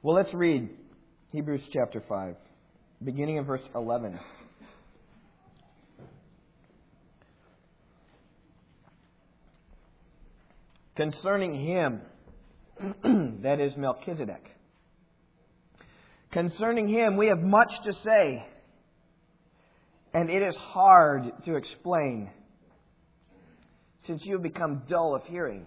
Well, let's read Hebrews chapter 5, beginning in verse 11. Concerning him, that is Melchizedek. Concerning him, we have much to say, and it is hard to explain, since you have become dull of hearing.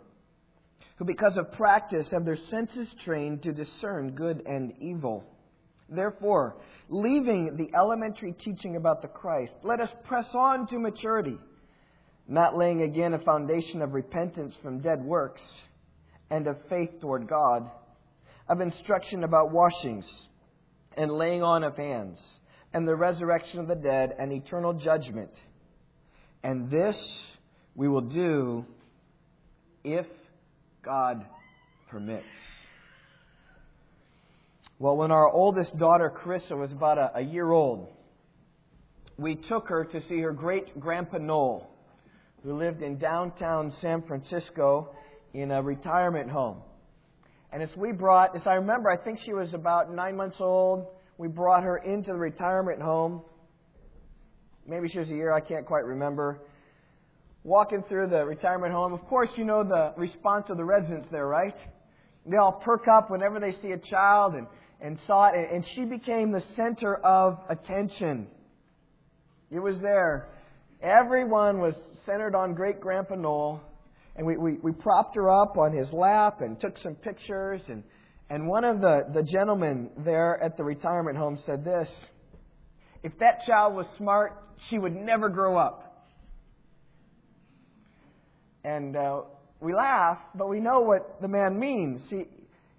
who because of practice have their senses trained to discern good and evil. Therefore, leaving the elementary teaching about the Christ, let us press on to maturity, not laying again a foundation of repentance from dead works and of faith toward God, of instruction about washings and laying on of hands, and the resurrection of the dead and eternal judgment. And this we will do if God permits. Well, when our oldest daughter, Carissa, was about a, a year old, we took her to see her great grandpa Noel, who lived in downtown San Francisco in a retirement home. And as we brought, as I remember, I think she was about nine months old. We brought her into the retirement home. Maybe she was a year, I can't quite remember walking through the retirement home. Of course, you know the response of the residents there, right? They all perk up whenever they see a child and, and saw it, and she became the center of attention. It was there. Everyone was centered on great grandpa Noel, and we, we, we propped her up on his lap and took some pictures. And, and one of the, the gentlemen there at the retirement home said this If that child was smart, she would never grow up. And uh, we laugh, but we know what the man means. He,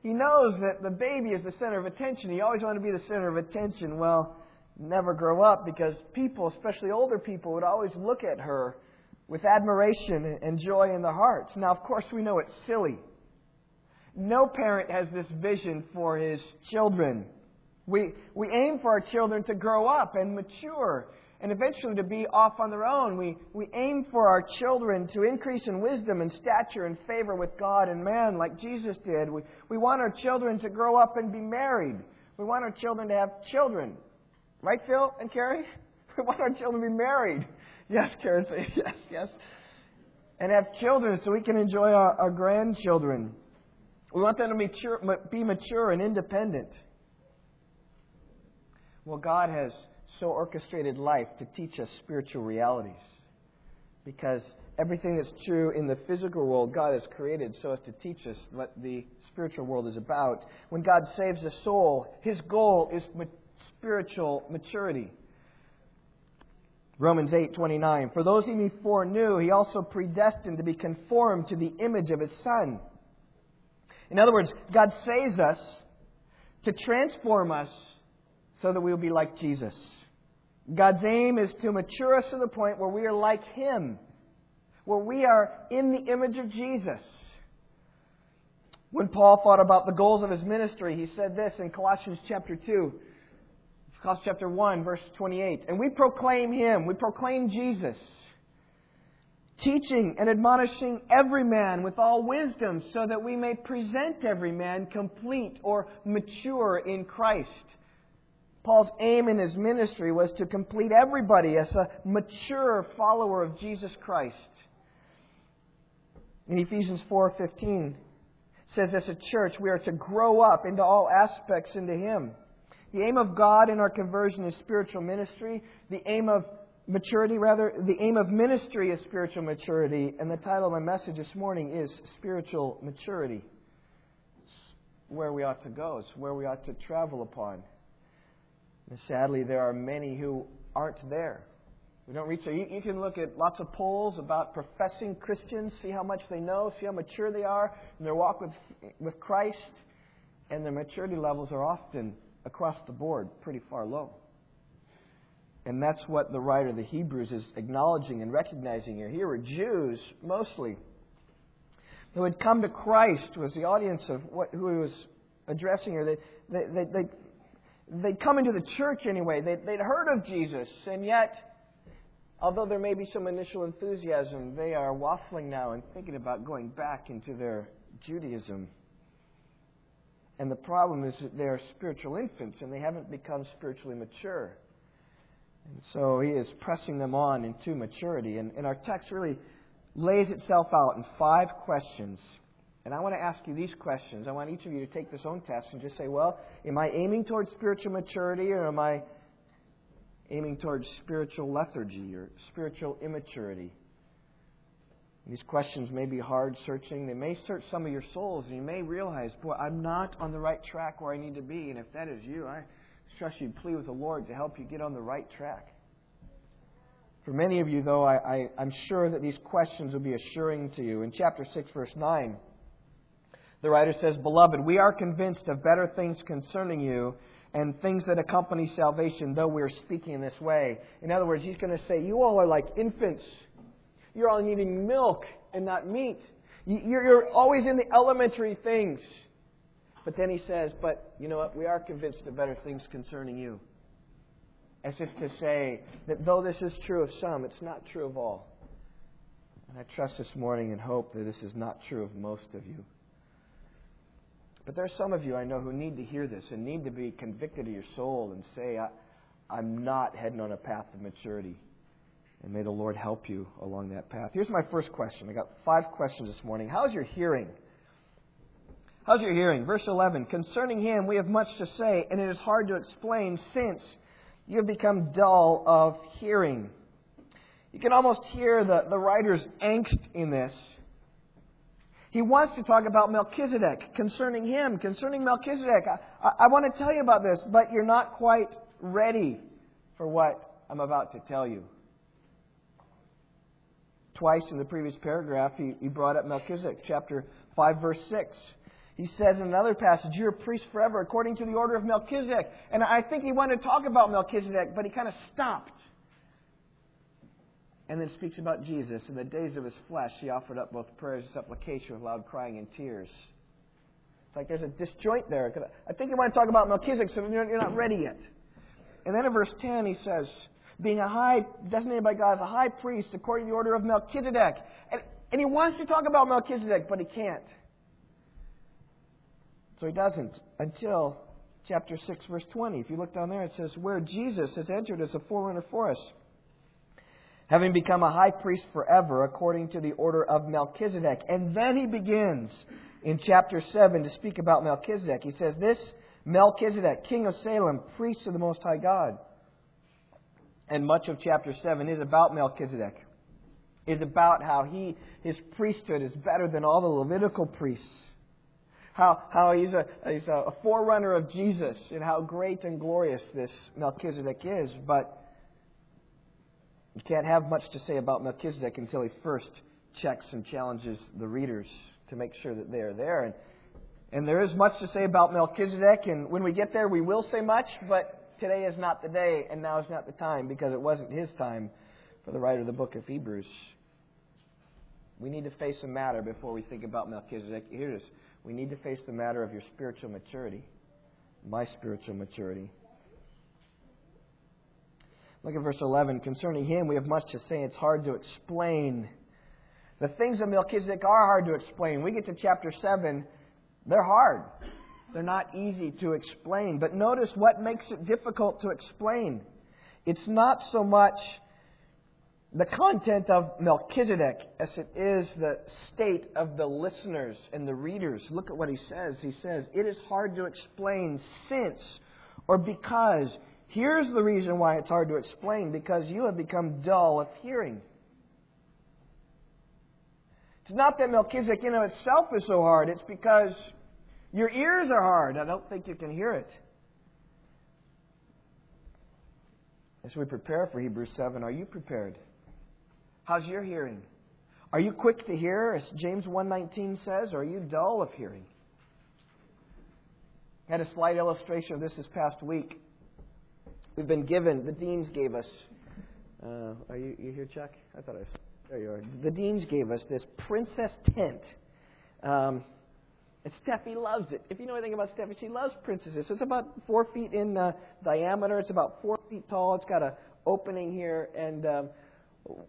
he knows that the baby is the center of attention. He always wanted to be the center of attention. Well, never grow up because people, especially older people, would always look at her with admiration and joy in their hearts. Now, of course, we know it's silly. No parent has this vision for his children. We, we aim for our children to grow up and mature and eventually to be off on their own. We, we aim for our children to increase in wisdom and stature and favor with God and man like Jesus did. We, we want our children to grow up and be married. We want our children to have children. Right, Phil and Carrie? We want our children to be married. Yes, Karen says yes, yes. And have children so we can enjoy our, our grandchildren. We want them to mature, be mature and independent. Well, God has so orchestrated life to teach us spiritual realities. Because everything that's true in the physical world, God has created so as to teach us what the spiritual world is about. When God saves a soul, His goal is spiritual maturity. Romans 8:29 For those he foreknew he also predestined to be conformed to the image of his son. In other words, God saves us to transform us so that we will be like Jesus. God's aim is to mature us to the point where we are like Him, where we are in the image of Jesus. When Paul thought about the goals of his ministry, he said this in Colossians chapter 2, Colossians chapter 1, verse 28. And we proclaim Him, we proclaim Jesus, teaching and admonishing every man with all wisdom, so that we may present every man complete or mature in Christ. Paul's aim in his ministry was to complete everybody as a mature follower of Jesus Christ. In Ephesians 4:15 says as a church we are to grow up into all aspects into him. The aim of God in our conversion is spiritual ministry. The aim of maturity rather, the aim of ministry is spiritual maturity, and the title of my message this morning is spiritual maturity. It's where we ought to go, it's where we ought to travel upon. And sadly, there are many who aren't there. We don't reach there. You, you, can look at lots of polls about professing Christians, see how much they know, see how mature they are in their walk with, with Christ, and their maturity levels are often across the board pretty far low. And that's what the writer of the Hebrews is acknowledging and recognizing here. Here were Jews, mostly, who had come to Christ, was the audience of what, who he was addressing here. They, they, they, they, they'd come into the church anyway. They'd, they'd heard of Jesus, and yet, although there may be some initial enthusiasm, they are waffling now and thinking about going back into their Judaism. And the problem is that they're spiritual infants and they haven't become spiritually mature. And so he is pressing them on into maturity. And, and our text really lays itself out in five questions. And I want to ask you these questions. I want each of you to take this own test and just say, well, am I aiming towards spiritual maturity or am I aiming towards spiritual lethargy or spiritual immaturity? These questions may be hard searching. They may search some of your souls, and you may realize, boy, I'm not on the right track where I need to be. And if that is you, I trust you plead with the Lord to help you get on the right track. For many of you, though, I, I, I'm sure that these questions will be assuring to you. In chapter 6, verse 9, the writer says, Beloved, we are convinced of better things concerning you and things that accompany salvation, though we are speaking in this way. In other words, he's going to say, You all are like infants. You're all needing milk and not meat. You're always in the elementary things. But then he says, But you know what? We are convinced of better things concerning you. As if to say that though this is true of some, it's not true of all. And I trust this morning and hope that this is not true of most of you. But there are some of you I know who need to hear this and need to be convicted of your soul and say, I, am not heading on a path of maturity. And may the Lord help you along that path. Here's my first question. I got five questions this morning. How's your hearing? How's your hearing? Verse 11. Concerning him, we have much to say, and it is hard to explain since you have become dull of hearing. You can almost hear the, the writer's angst in this. He wants to talk about Melchizedek, concerning him, concerning Melchizedek. I, I, want to tell you about this, but you're not quite ready for what I'm about to tell you. Twice in the previous paragraph, he, he brought up Melchizedek, chapter 5, verse 6. He says in another passage, You're a priest forever according to the order of Melchizedek. And I think he wanted to talk about Melchizedek, but he kind of stopped. And then speaks about Jesus. In the days of his flesh, he offered up both prayers and supplication with loud crying and tears. It's like there's a disjoint there. I think you want to talk about Melchizedek, so you're not ready yet. And then in verse 10, he says, being a high, designated by God as a high priest according to the order of Melchizedek. And, and he wants to talk about Melchizedek, but he can't. So he doesn't until chapter 6, verse 20. If you look down there, it says, Where Jesus has entered as a forerunner for us, having become a high priest forever according to the order of Melchizedek. And then he begins in chapter 7 to speak about Melchizedek. He says, This Melchizedek, king of Salem, priest of the Most High God. And much of chapter 7 is about Melchizedek. Is about how he his priesthood is better than all the Levitical priests how, how he's, a, he's a forerunner of Jesus and how great and glorious this Melchizedek is. But you can't have much to say about Melchizedek until he first checks and challenges the readers to make sure that they are there. And, and there is much to say about Melchizedek, and when we get there, we will say much, but today is not the day, and now is not the time, because it wasn't his time for the writer of the book of Hebrews. We need to face a matter before we think about Melchizedek. Here it is. We need to face the matter of your spiritual maturity, my spiritual maturity. Look at verse 11. Concerning him, we have much to say. It's hard to explain. The things of Melchizedek are hard to explain. We get to chapter 7, they're hard. They're not easy to explain. But notice what makes it difficult to explain. It's not so much the content of Melchizedek as it is the state of the listeners and the readers. Look at what he says. He says, It is hard to explain since or because. Here's the reason why it's hard to explain because you have become dull of hearing. It's not that Melchizedek in of itself is so hard, it's because your ears are hard. I don't think you can hear it. As we prepare for Hebrews 7, are you prepared? How's your hearing? Are you quick to hear, as James 1.19 says, or are you dull of hearing? I had a slight illustration of this this past week. We've been given, the deans gave us, uh, are you, you here, Chuck? I thought I was, there you are. The deans gave us this princess tent. Um, and Steffi loves it. If you know anything about Steffi, she loves princesses. It's about four feet in uh, diameter. It's about four feet tall. It's got an opening here. And um,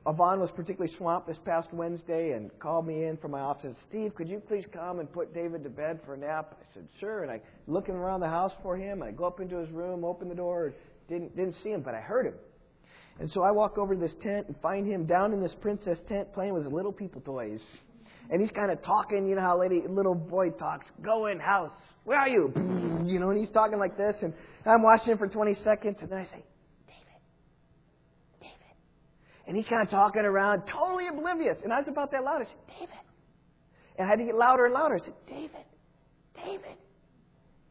Yvonne was particularly swamped this past Wednesday and called me in from my office and said, Steve, could you please come and put David to bed for a nap? I said, sure. And I looking around the house for him. I go up into his room, open the door, didn't didn't see him, but I heard him. And so I walk over to this tent and find him down in this princess tent playing with his little people toys. And he's kind of talking, you know how lady, little boy talks, go in house. Where are you? You know, and he's talking like this, and I'm watching him for 20 seconds, and then I say. And he's kind of talking around, totally oblivious. And I was about that loud. I said, David. And I had to get louder and louder. I said, David, David,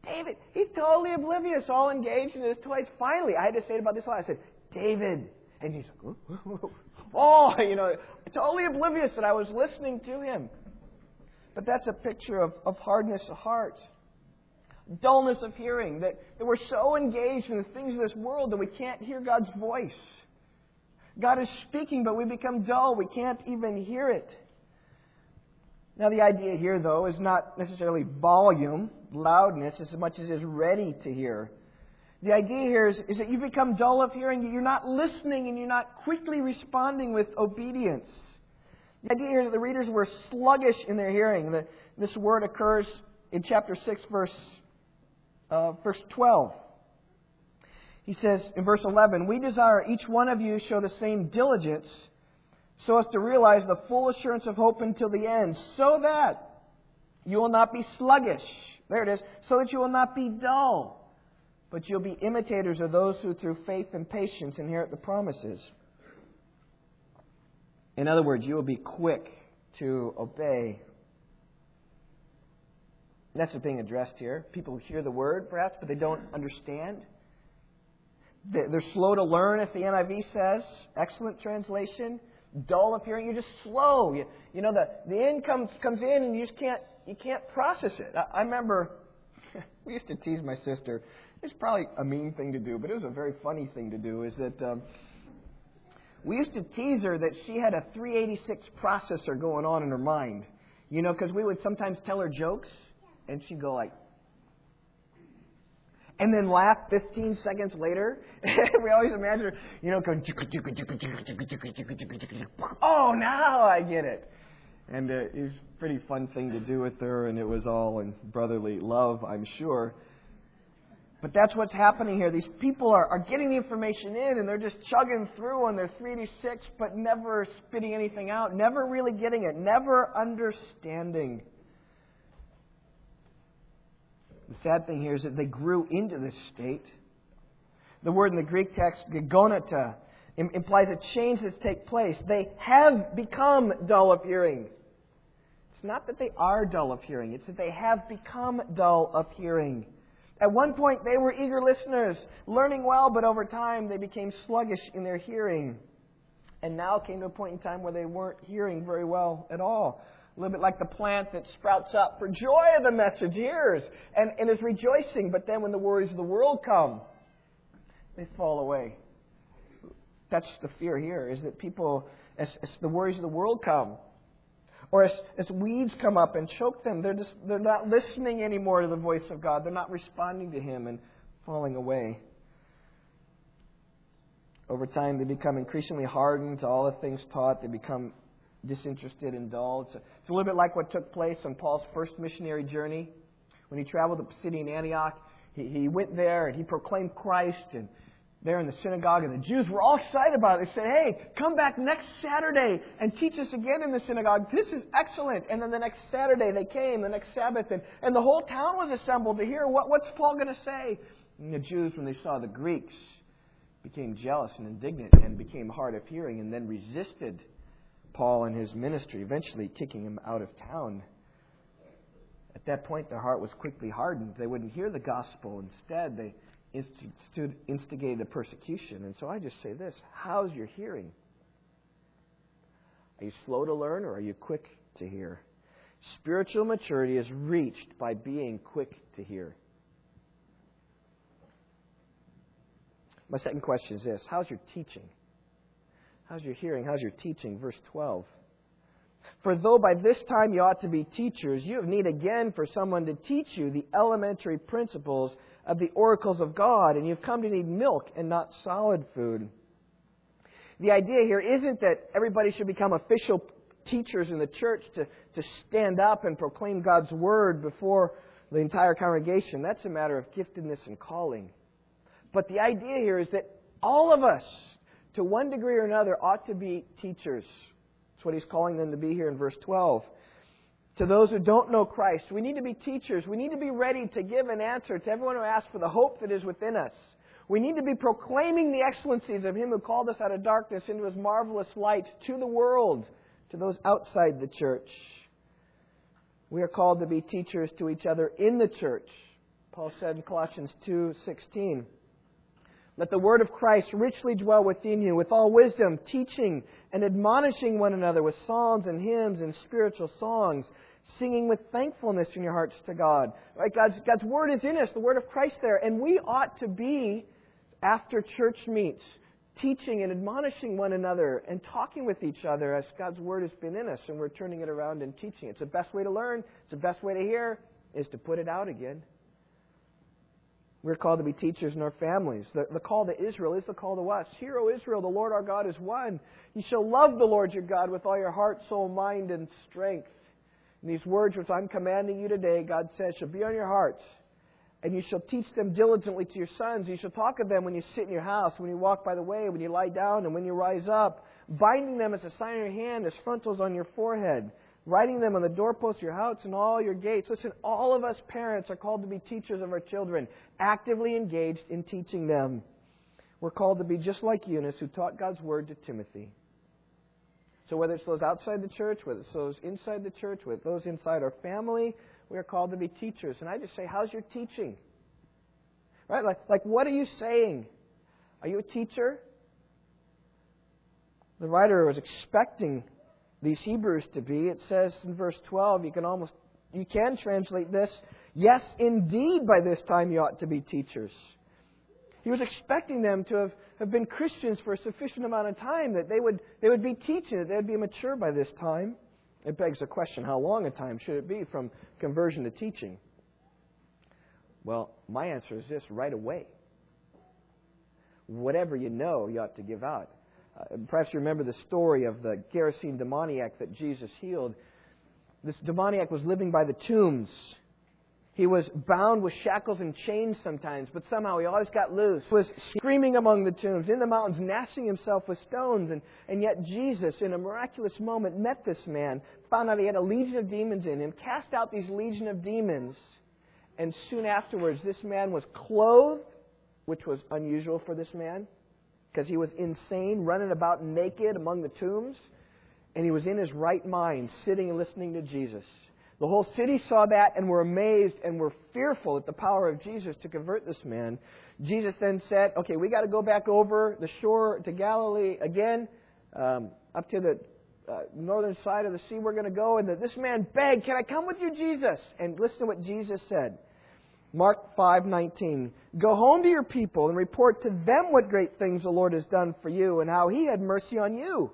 David. He's totally oblivious, all engaged in his toys. Finally, I had to say it about this loud. I said, David. And he's like, oh, you know, totally oblivious that I was listening to him. But that's a picture of, of hardness of heart, dullness of hearing, that, that we're so engaged in the things of this world that we can't hear God's voice. God is speaking, but we become dull. We can't even hear it. Now, the idea here, though, is not necessarily volume, loudness, as much as is ready to hear. The idea here is, is that you become dull of hearing, you're not listening, and you're not quickly responding with obedience. The idea here is that the readers were sluggish in their hearing. The, this word occurs in chapter 6, verse, uh, verse 12. He says in verse 11, We desire each one of you show the same diligence so as to realize the full assurance of hope until the end, so that you will not be sluggish. There it is. So that you will not be dull but you'll be imitators of those who through faith and patience inherit the promises. In other words, you will be quick to obey. That's what's being addressed here. People hear the word, perhaps, but they don't understand. They're slow to learn, as the NIV says. Excellent translation. Dull of hearing. You're just slow. You, you know, the, the end comes, comes in and you just can't, you can't process it. I, I remember we used to tease my sister it's probably a mean thing to do, but it was a very funny thing to do. Is that um, we used to tease her that she had a 386 processor going on in her mind, you know, because we would sometimes tell her jokes, and she'd go like, and then laugh 15 seconds later. we always imagine you know, going, oh, now I get it. And uh, it was a pretty fun thing to do with her, and it was all in brotherly love, I'm sure. But that's what's happening here. These people are, are getting the information in and they're just chugging through on their 386, but never spitting anything out, never really getting it, never understanding. The sad thing here is that they grew into this state. The word in the Greek text, gegonata, implies a change that's taken place. They have become dull of hearing. It's not that they are dull of hearing, it's that they have become dull of hearing. At one point, they were eager listeners, learning well, but over time, they became sluggish in their hearing. And now came to a point in time where they weren't hearing very well at all. A little bit like the plant that sprouts up for joy of the message, and, and is rejoicing, but then when the worries of the world come, they fall away. That's the fear here, is that people, as, as the worries of the world come, or as, as weeds come up and choke them, they're, just, they're not listening anymore to the voice of God. They're not responding to Him and falling away. Over time, they become increasingly hardened to all the things taught. They become disinterested and dull. It's a, it's a little bit like what took place on Paul's first missionary journey. When he traveled to Pisidian Antioch, he, he went there and he proclaimed Christ and there in the synagogue, and the Jews were all excited about it. They said, Hey, come back next Saturday and teach us again in the synagogue. This is excellent. And then the next Saturday they came, the next Sabbath, and, and the whole town was assembled to hear what, what's Paul going to say. And the Jews, when they saw the Greeks, became jealous and indignant and became hard of hearing and then resisted Paul and his ministry, eventually kicking him out of town. At that point, their heart was quickly hardened. They wouldn't hear the gospel. Instead, they instigated a persecution. And so I just say this how's your hearing? Are you slow to learn or are you quick to hear? Spiritual maturity is reached by being quick to hear. My second question is this How's your teaching? How's your hearing? How's your teaching? Verse 12. For though by this time you ought to be teachers, you have need again for someone to teach you the elementary principles of the oracles of God, and you've come to need milk and not solid food. The idea here isn't that everybody should become official teachers in the church to, to stand up and proclaim God's word before the entire congregation. That's a matter of giftedness and calling. But the idea here is that all of us, to one degree or another, ought to be teachers. That's what he's calling them to be here in verse 12. To those who don't know Christ, we need to be teachers. We need to be ready to give an answer to everyone who asks for the hope that is within us. We need to be proclaiming the excellencies of Him who called us out of darkness into His marvelous light to the world, to those outside the church. We are called to be teachers to each other in the church. Paul said in Colossians 2:16, "Let the word of Christ richly dwell within you with all wisdom, teaching and admonishing one another with psalms and hymns and spiritual songs, singing with thankfulness in your hearts to God." Right? God's, God's word is in us, the word of Christ there, and we ought to be after church meets teaching and admonishing one another and talking with each other as God's Word has been in us and we're turning it around and teaching. It's the best way to learn, it's the best way to hear, is to put it out again. We're called to be teachers in our families. The, the call to Israel is the call to us. Hear, O Israel, the Lord our God is one. You shall love the Lord your God with all your heart, soul, mind, and strength. And these words which I'm commanding you today, God says, shall be on your hearts and you shall teach them diligently to your sons. You shall talk of them when you sit in your house, when you walk by the way, when you lie down, and when you rise up, binding them as a sign on your hand, as frontals on your forehead, writing them on the doorposts of your house and all your gates. Listen, all of us parents are called to be teachers of our children, actively engaged in teaching them. We're called to be just like Eunice, who taught God's word to Timothy. So whether it's those outside the church, whether it's those inside the church, whether those inside our family, we are called to be teachers. And I just say, how's your teaching? Right? Like, like what are you saying? Are you a teacher? The writer was expecting these Hebrews to be. It says in verse 12, you can almost you can translate this, yes, indeed, by this time you ought to be teachers. He was expecting them to have, have been Christians for a sufficient amount of time, that they would, they would be teaching, that they would be mature by this time. It begs the question how long a time should it be from conversion to teaching? Well, my answer is this right away. Whatever you know, you ought to give out. Uh, perhaps you remember the story of the Gerasene demoniac that Jesus healed. This demoniac was living by the tombs he was bound with shackles and chains sometimes, but somehow he always got loose. He was screaming among the tombs, in the mountains, gnashing himself with stones. And, and yet Jesus, in a miraculous moment, met this man, found out he had a legion of demons in him, cast out these legion of demons. And soon afterwards, this man was clothed, which was unusual for this man, because he was insane, running about naked among the tombs. And he was in his right mind, sitting and listening to Jesus. The whole city saw that and were amazed and were fearful at the power of Jesus to convert this man. Jesus then said, Okay, we got to go back over the shore to Galilee again, um, up to the uh, northern side of the sea. We're going to go. And this man begged, Can I come with you, Jesus? And listen to what Jesus said. Mark 5:19 Go home to your people and report to them what great things the Lord has done for you and how he had mercy on you.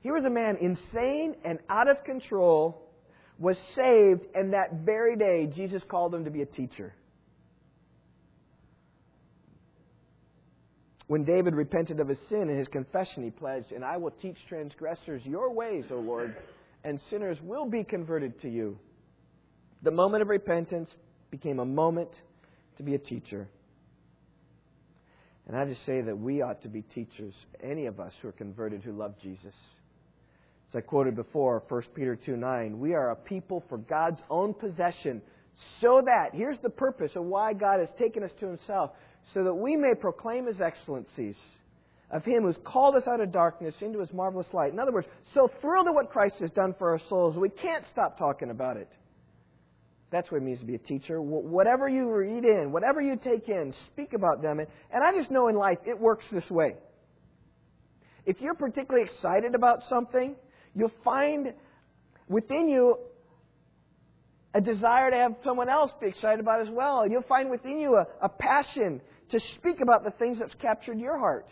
Here was a man insane and out of control was saved, and that very day, Jesus called him to be a teacher. When David repented of his sin in his confession, he pledged, And I will teach transgressors your ways, O Lord, and sinners will be converted to you. The moment of repentance became a moment to be a teacher. And I just say that we ought to be teachers, any of us who are converted who love Jesus. As I quoted before, 1 Peter 2 9, we are a people for God's own possession, so that, here's the purpose of why God has taken us to Himself, so that we may proclaim His excellencies of Him who's called us out of darkness into His marvelous light. In other words, so thrilled at what Christ has done for our souls, we can't stop talking about it. That's what it means to be a teacher. Whatever you read in, whatever you take in, speak about them. And I just know in life it works this way. If you're particularly excited about something, you'll find within you a desire to have someone else be excited about as well. You'll find within you a, a passion to speak about the things that's captured your heart.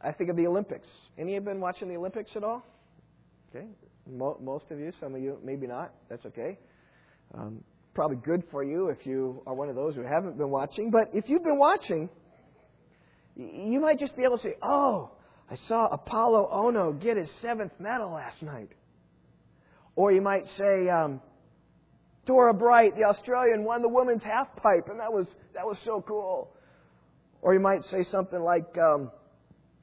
I think of the Olympics. Any of you been watching the Olympics at all? Okay, Mo- most of you, some of you, maybe not. That's okay. Um, probably good for you if you are one of those who haven't been watching. But if you've been watching, you might just be able to say, "Oh, I saw Apolo Ohno get his seventh medal last night." Or you might say, um, Torah Bright, the Australian, won the women's half pipe, and that was that was so cool. Or you might say something like, um,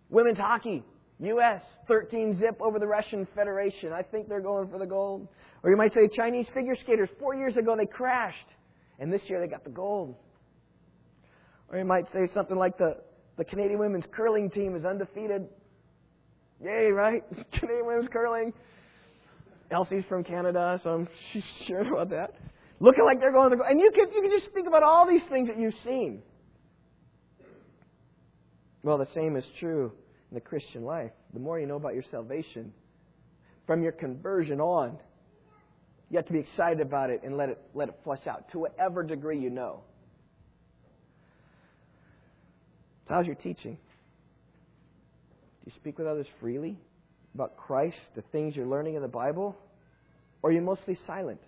women's hockey, U.S. 13 zip over the Russian Federation. I think they're going for the gold. Or you might say Chinese figure skaters. Four years ago they crashed, and this year they got the gold. Or you might say something like the the Canadian women's curling team is undefeated. Yay, right? Canadian women's curling. Elsie's from Canada, so I'm sure about that. Looking like they're going to go. And you can, you can just think about all these things that you've seen. Well, the same is true in the Christian life. The more you know about your salvation, from your conversion on, you have to be excited about it and let it, let it flush out to whatever degree you know. So how's your teaching? Do you speak with others freely? about Christ, the things you're learning in the Bible? Or are you mostly silent?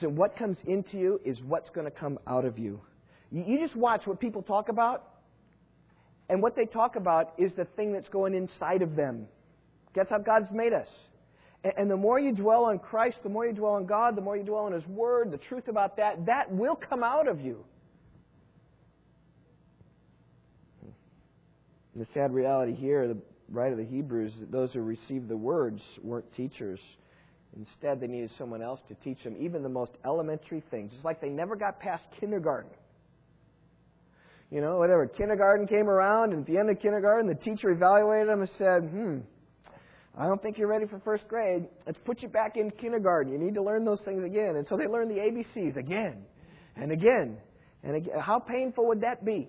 So, what comes into you is what's going to come out of you. You just watch what people talk about, and what they talk about is the thing that's going inside of them. That's how God's made us. And the more you dwell on Christ, the more you dwell on God, the more you dwell on His Word, the truth about that, that will come out of you. The sad reality here, the writer of the Hebrews, those who received the words weren't teachers. Instead, they needed someone else to teach them even the most elementary things. It's like they never got past kindergarten. You know, whatever. Kindergarten came around, and at the end of kindergarten, the teacher evaluated them and said, hmm, I don't think you're ready for first grade. Let's put you back in kindergarten. You need to learn those things again. And so they learned the ABCs again and again and again. How painful would that be?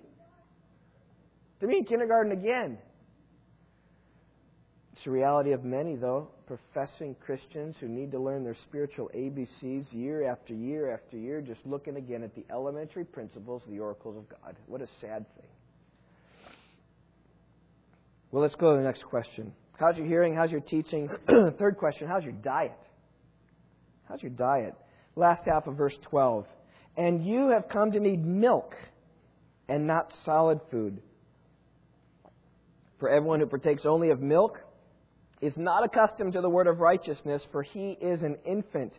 To me, kindergarten again. It's the reality of many, though, professing Christians who need to learn their spiritual ABCs year after year after year, just looking again at the elementary principles, the oracles of God. What a sad thing. Well, let's go to the next question. How's your hearing? How's your teaching? Third question How's your diet? How's your diet? Last half of verse 12. And you have come to need milk and not solid food for everyone who partakes only of milk is not accustomed to the word of righteousness, for he is an infant.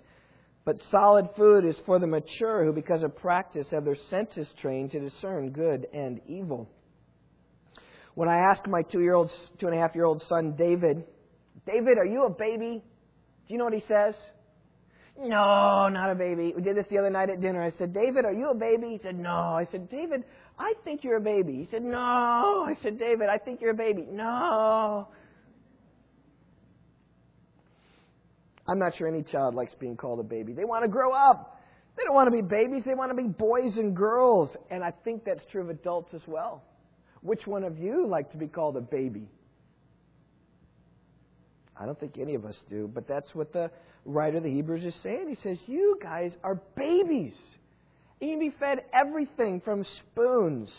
But solid food is for the mature, who because of practice have their senses trained to discern good and evil. When I asked my two year old, two and a half year old son David, David, are you a baby? Do you know what he says? No, not a baby. We did this the other night at dinner. I said, David, are you a baby? He said, No. I said, David, I think you're a baby. He said, No. I said, David, I think you're a baby. No. I'm not sure any child likes being called a baby. They want to grow up. They don't want to be babies. They want to be boys and girls. And I think that's true of adults as well. Which one of you like to be called a baby? I don't think any of us do, but that's what the writer of the Hebrews is saying. He says, You guys are babies. You can be fed everything from spoons.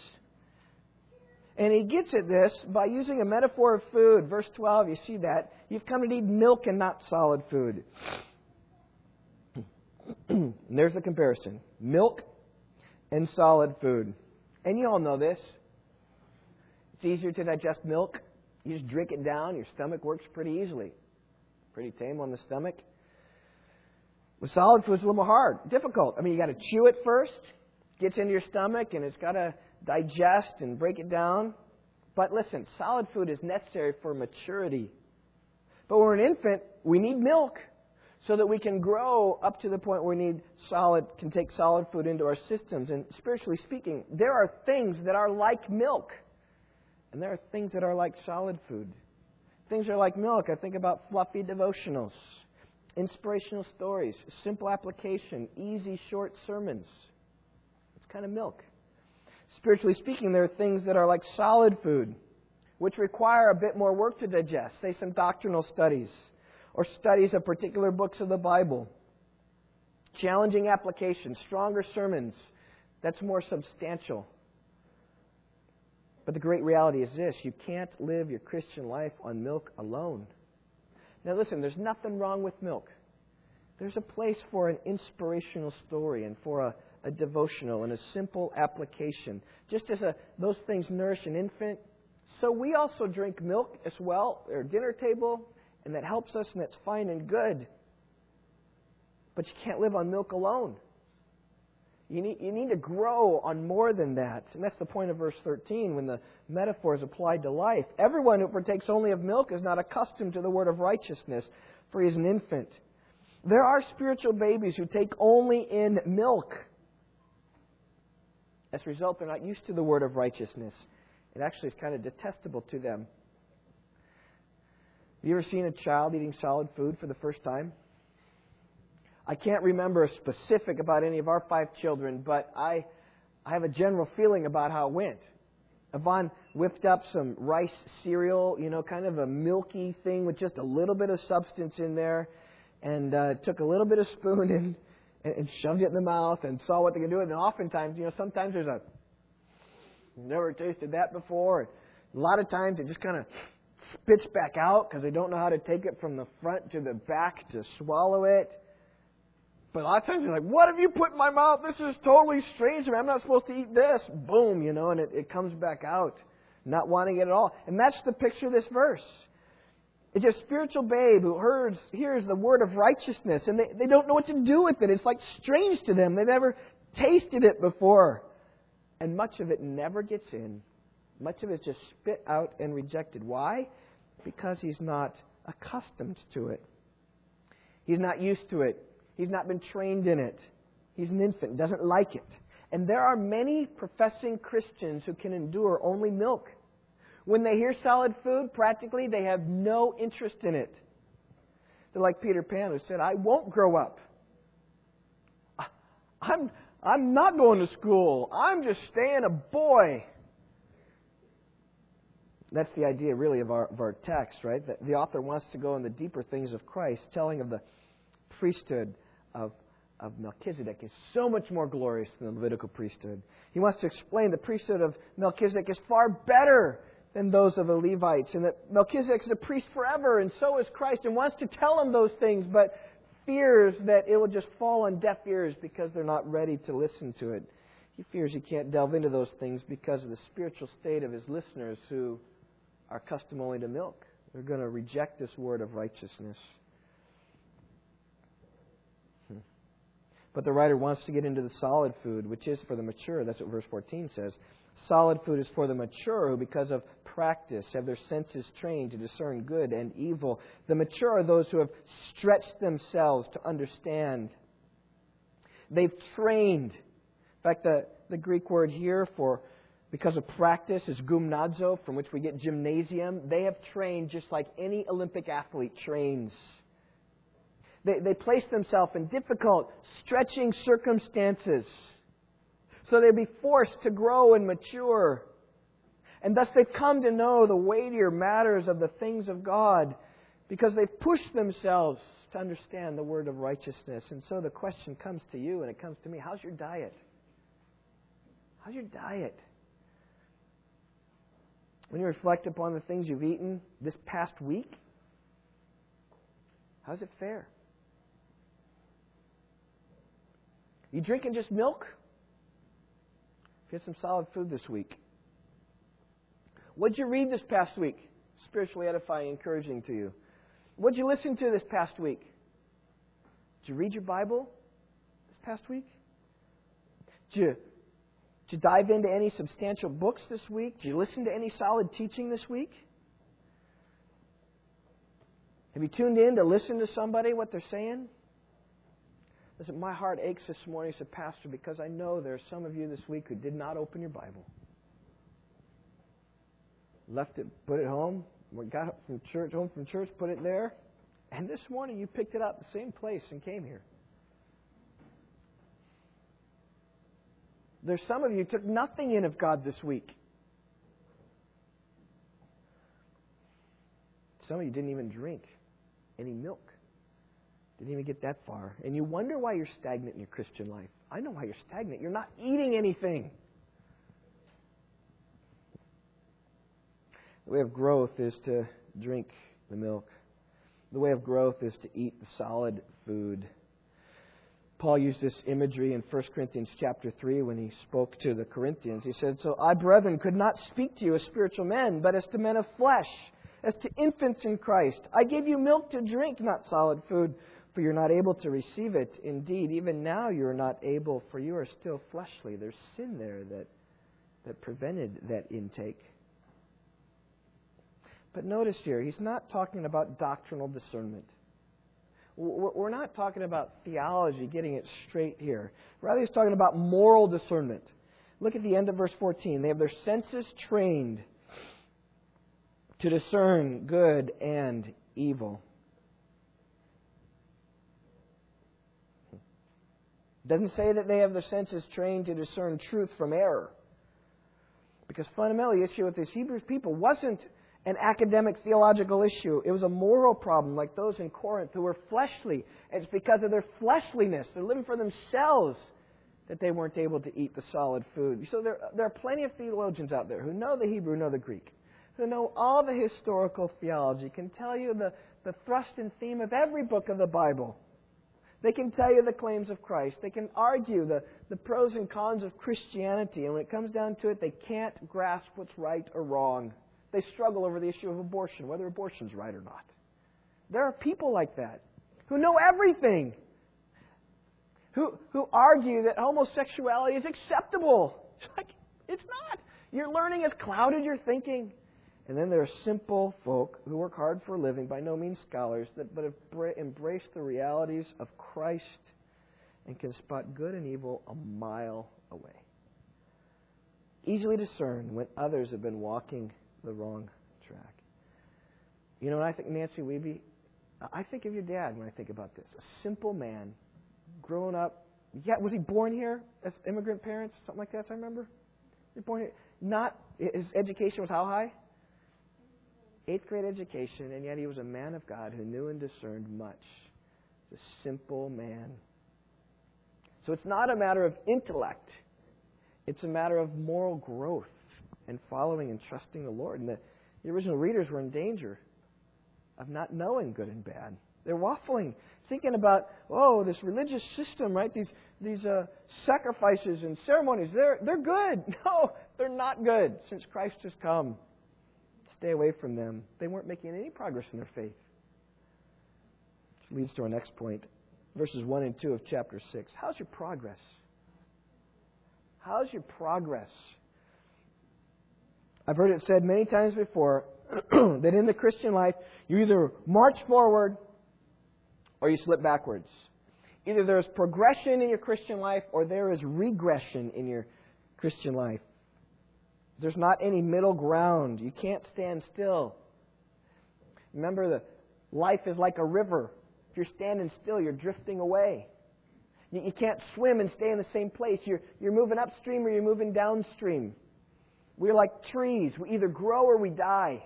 And he gets at this by using a metaphor of food. Verse 12, you see that. You've come to need milk and not solid food. and there's the comparison milk and solid food. And you all know this. It's easier to digest milk. You just drink it down, your stomach works pretty easily. Pretty tame on the stomach. With solid food, it's a little more hard, difficult. I mean, you got to chew it first, gets into your stomach, and it's got to digest and break it down. But listen, solid food is necessary for maturity. But when we're an infant, we need milk so that we can grow up to the point where we need solid, can take solid food into our systems. And spiritually speaking, there are things that are like milk, and there are things that are like solid food. Things are like milk. I think about fluffy devotionals inspirational stories, simple application, easy, short sermons. It's kind of milk. Spiritually speaking, there are things that are like solid food, which require a bit more work to digest, say some doctrinal studies or studies of particular books of the Bible. challenging applications, stronger sermons. That's more substantial. But the great reality is this you can't live your Christian life on milk alone. Now, listen, there's nothing wrong with milk. There's a place for an inspirational story and for a, a devotional and a simple application. Just as a, those things nourish an infant, so we also drink milk as well, at our dinner table, and that helps us, and that's fine and good. But you can't live on milk alone. You need, you need to grow on more than that. And that's the point of verse 13 when the metaphor is applied to life. Everyone who partakes only of milk is not accustomed to the word of righteousness, for he is an infant. There are spiritual babies who take only in milk. As a result, they're not used to the word of righteousness. It actually is kind of detestable to them. Have you ever seen a child eating solid food for the first time? I can't remember a specific about any of our five children, but I, I have a general feeling about how it went. Yvonne whipped up some rice cereal, you know, kind of a milky thing with just a little bit of substance in there, and uh, took a little bit of spoon and, and shoved it in the mouth and saw what they could do. With it and oftentimes, you know, sometimes there's a never tasted that before. A lot of times it just kind of spits back out because they don't know how to take it from the front to the back to swallow it. But a lot of times you're like, what have you put in my mouth? This is totally strange to me. I'm not supposed to eat this. Boom, you know, and it, it comes back out, not wanting it at all. And that's the picture of this verse. It's a spiritual babe who hears, hears the word of righteousness, and they, they don't know what to do with it. It's like strange to them. They've never tasted it before. And much of it never gets in. Much of it is just spit out and rejected. Why? Because he's not accustomed to it. He's not used to it. He's not been trained in it. He's an infant, doesn't like it. And there are many professing Christians who can endure only milk. When they hear solid food, practically they have no interest in it. They're like Peter Pan who said, I won't grow up. I'm, I'm not going to school. I'm just staying a boy. That's the idea, really, of our, of our text, right? That the author wants to go in the deeper things of Christ, telling of the priesthood of, of Melchizedek is so much more glorious than the Levitical priesthood. He wants to explain the priesthood of Melchizedek is far better than those of the Levites, and that Melchizedek is a priest forever, and so is Christ, and wants to tell him those things, but fears that it will just fall on deaf ears because they're not ready to listen to it. He fears he can't delve into those things because of the spiritual state of his listeners who are accustomed only to milk. They're going to reject this word of righteousness. Hmm. But the writer wants to get into the solid food, which is for the mature. That's what verse 14 says. Solid food is for the mature who, because of practice, have their senses trained to discern good and evil. The mature are those who have stretched themselves to understand. They've trained. In fact, the, the Greek word here for because of practice is gymnazo, from which we get gymnasium. They have trained just like any Olympic athlete trains. They, they place themselves in difficult, stretching circumstances so they'd be forced to grow and mature. And thus they've come to know the weightier matters of the things of God because they've pushed themselves to understand the word of righteousness. And so the question comes to you and it comes to me how's your diet? How's your diet? When you reflect upon the things you've eaten this past week, how's it fare? You drinking just milk? Get some solid food this week. What'd you read this past week? Spiritually edifying, encouraging to you. What'd you listen to this past week? Did you read your Bible this past week? Did you, did you dive into any substantial books this week? Did you listen to any solid teaching this week? Have you tuned in to listen to somebody, what they're saying? Listen, my heart aches this morning, said Pastor, because I know there are some of you this week who did not open your Bible. Left it, put it home, got it from church, home from church, put it there, and this morning you picked it up the same place and came here. There's some of you took nothing in of God this week. Some of you didn't even drink any milk. Didn't even get that far. And you wonder why you're stagnant in your Christian life. I know why you're stagnant. You're not eating anything. The way of growth is to drink the milk. The way of growth is to eat the solid food. Paul used this imagery in 1 Corinthians chapter 3 when he spoke to the Corinthians. He said, So I, brethren, could not speak to you as spiritual men, but as to men of flesh, as to infants in Christ. I gave you milk to drink, not solid food, for you're not able to receive it. Indeed, even now you're not able, for you are still fleshly. There's sin there that, that prevented that intake. But notice here, he's not talking about doctrinal discernment. We're not talking about theology, getting it straight here. Rather, he's talking about moral discernment. Look at the end of verse 14. They have their senses trained to discern good and evil. It doesn't say that they have their senses trained to discern truth from error. Because fundamentally, the issue with these Hebrew people wasn't an academic theological issue. It was a moral problem, like those in Corinth who were fleshly. It's because of their fleshliness, they're living for themselves, that they weren't able to eat the solid food. So there, there are plenty of theologians out there who know the Hebrew, know the Greek, who know all the historical theology, can tell you the, the thrust and theme of every book of the Bible. They can tell you the claims of Christ. They can argue the, the pros and cons of Christianity. And when it comes down to it, they can't grasp what's right or wrong. They struggle over the issue of abortion, whether abortion's right or not. There are people like that who know everything, who, who argue that homosexuality is acceptable. It's like, it's not. Your learning has clouded your thinking. And then there are simple folk who work hard for a living, by no means scholars, but have embraced the realities of Christ and can spot good and evil a mile away. Easily discern when others have been walking the wrong track. You know, when I think Nancy Wiebe, I think of your dad when I think about this. A simple man, grown up. Yeah, was he born here as immigrant parents? Something like that, I remember. He born here. Not his education was how high? Eighth grade education, and yet he was a man of God who knew and discerned much. He's a simple man. So it's not a matter of intellect. It's a matter of moral growth and following and trusting the Lord. And the, the original readers were in danger of not knowing good and bad. They're waffling, thinking about, oh, this religious system, right? These these uh, sacrifices and ceremonies, they're they're good. No, they're not good. Since Christ has come, stay away from them. They weren't making any progress in their faith. Which leads to our next point, verses one and two of chapter six. How's your progress? How's your progress? I've heard it said many times before that in the Christian life, you either march forward or you slip backwards. Either there's progression in your Christian life or there is regression in your Christian life. There's not any middle ground. You can't stand still. Remember, the life is like a river. If you're standing still, you're drifting away. You, you can't swim and stay in the same place. You're, you're moving upstream or you're moving downstream. We're like trees. We either grow or we die.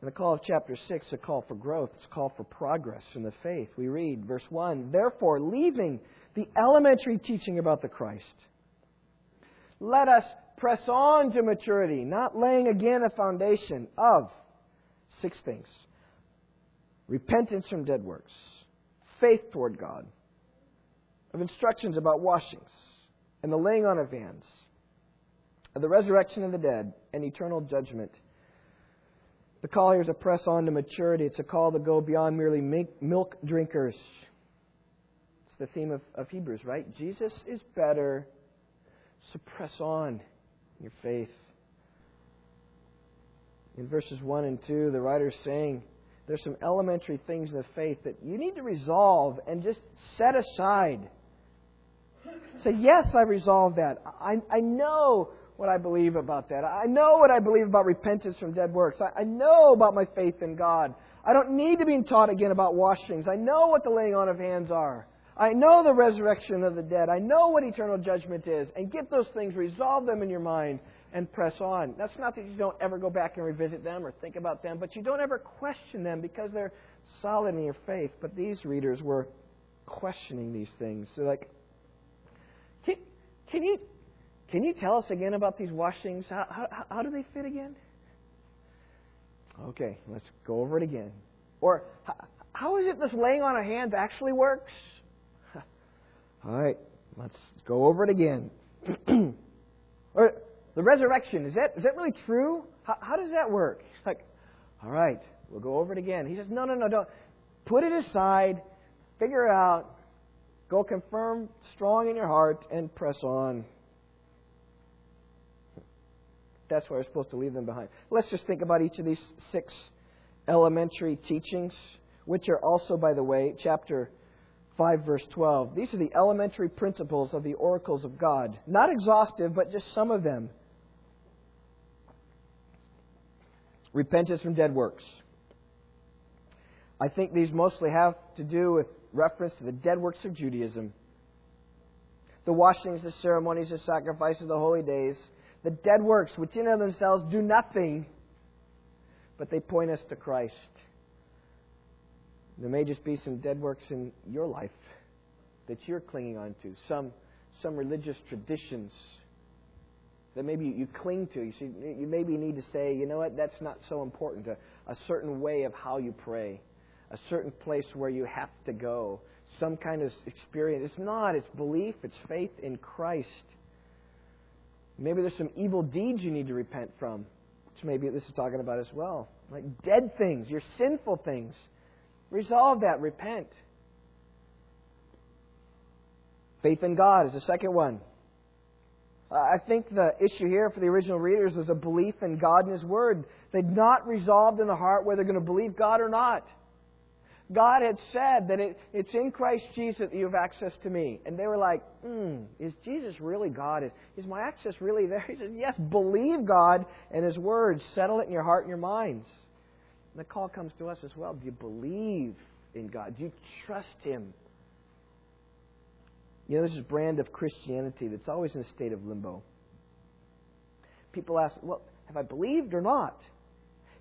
In the call of chapter 6, a call for growth, it's a call for progress in the faith. We read, verse 1 Therefore, leaving the elementary teaching about the Christ, let us press on to maturity, not laying again a foundation of six things repentance from dead works, faith toward God, of instructions about washings, and the laying on of hands of the resurrection of the dead, and eternal judgment. The call here is to press on to maturity. It's a call to go beyond merely milk drinkers. It's the theme of, of Hebrews, right? Jesus is better. So press on your faith. In verses 1 and 2, the writer is saying there's some elementary things in the faith that you need to resolve and just set aside. Say, yes, I resolved that. I, I know what I believe about that. I know what I believe about repentance from dead works. I, I know about my faith in God. I don't need to be taught again about washings. I know what the laying on of hands are. I know the resurrection of the dead. I know what eternal judgment is. And get those things, resolve them in your mind, and press on. That's not that you don't ever go back and revisit them or think about them, but you don't ever question them because they're, solid in your faith. But these readers were questioning these things. They're like, can, can you can you tell us again about these washings? How, how, how do they fit again? Okay, let's go over it again. Or how is it this laying on of hands actually works? All right, let's go over it again. or the resurrection, is that, is that really true? How, how does that work? Like, all right, we'll go over it again. He says, no, no, no, don't. Put it aside, figure it out, go confirm strong in your heart, and press on. That's where we're supposed to leave them behind. Let's just think about each of these six elementary teachings, which are also, by the way, chapter 5, verse 12. These are the elementary principles of the oracles of God. Not exhaustive, but just some of them. Repentance from dead works. I think these mostly have to do with reference to the dead works of Judaism. The washings, the ceremonies, the sacrifices, the holy days, the dead works, which in and of themselves do nothing, but they point us to Christ. There may just be some dead works in your life that you're clinging on to, some, some religious traditions that maybe you cling to. You see, you maybe need to say, you know what, that's not so important. A, a certain way of how you pray, a certain place where you have to go, some kind of experience. It's not. It's belief. It's faith in Christ. Maybe there's some evil deeds you need to repent from, which maybe this is talking about as well. Like dead things, your sinful things. Resolve that. Repent. Faith in God is the second one. I think the issue here for the original readers was a belief in God and His Word. They'd not resolved in the heart whether they're going to believe God or not. God had said that it, it's in Christ Jesus that you have access to me. And they were like, hmm, is Jesus really God? Is, is my access really there? He said, yes, believe God and His Word. Settle it in your heart and your minds. The call comes to us as well. Do you believe in God? Do you trust Him? You know, this brand of Christianity that's always in a state of limbo. People ask, well, have I believed or not?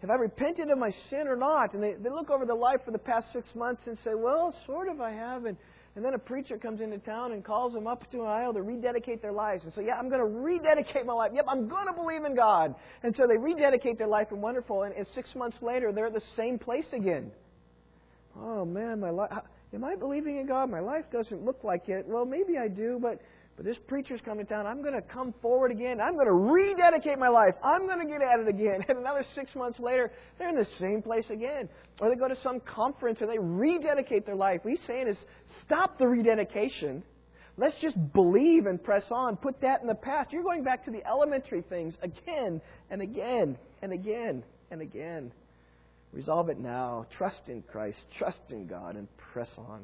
Have I repented of my sin or not? And they, they look over the life for the past six months and say, well, sort of I have. And, and then a preacher comes into town and calls them up to an aisle to rededicate their lives. And say, yeah, I'm going to rededicate my life. Yep, I'm going to believe in God. And so they rededicate their life and wonderful. And, and six months later, they're at the same place again. Oh, man, my life. Am I believing in God? My life doesn't look like it. Well, maybe I do, but but this preacher's coming to town. I'm going to come forward again. I'm going to rededicate my life. I'm going to get at it again. And another six months later, they're in the same place again. Or they go to some conference and they rededicate their life. What he's saying is, stop the rededication. Let's just believe and press on. Put that in the past. You're going back to the elementary things again and again and again and again. Resolve it now. Trust in Christ. Trust in God and press on.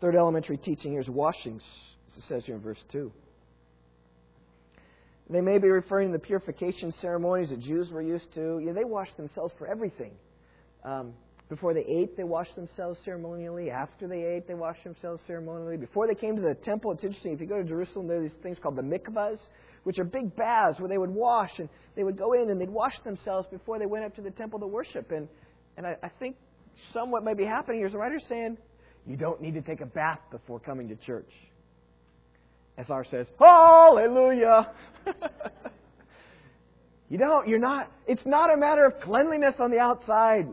Third elementary teaching here is washings, as it says here in verse 2. They may be referring to the purification ceremonies that Jews were used to. Yeah, they washed themselves for everything. Um, before they ate, they washed themselves ceremonially. After they ate, they washed themselves ceremonially. Before they came to the temple, it's interesting. If you go to Jerusalem, there are these things called the mikvahs, which are big baths where they would wash and they would go in and they'd wash themselves before they went up to the temple to worship. And and I, I think somewhat may be happening here is the writer's saying you don't need to take a bath before coming to church. SR says, Hallelujah. you don't. You're not. It's not a matter of cleanliness on the outside.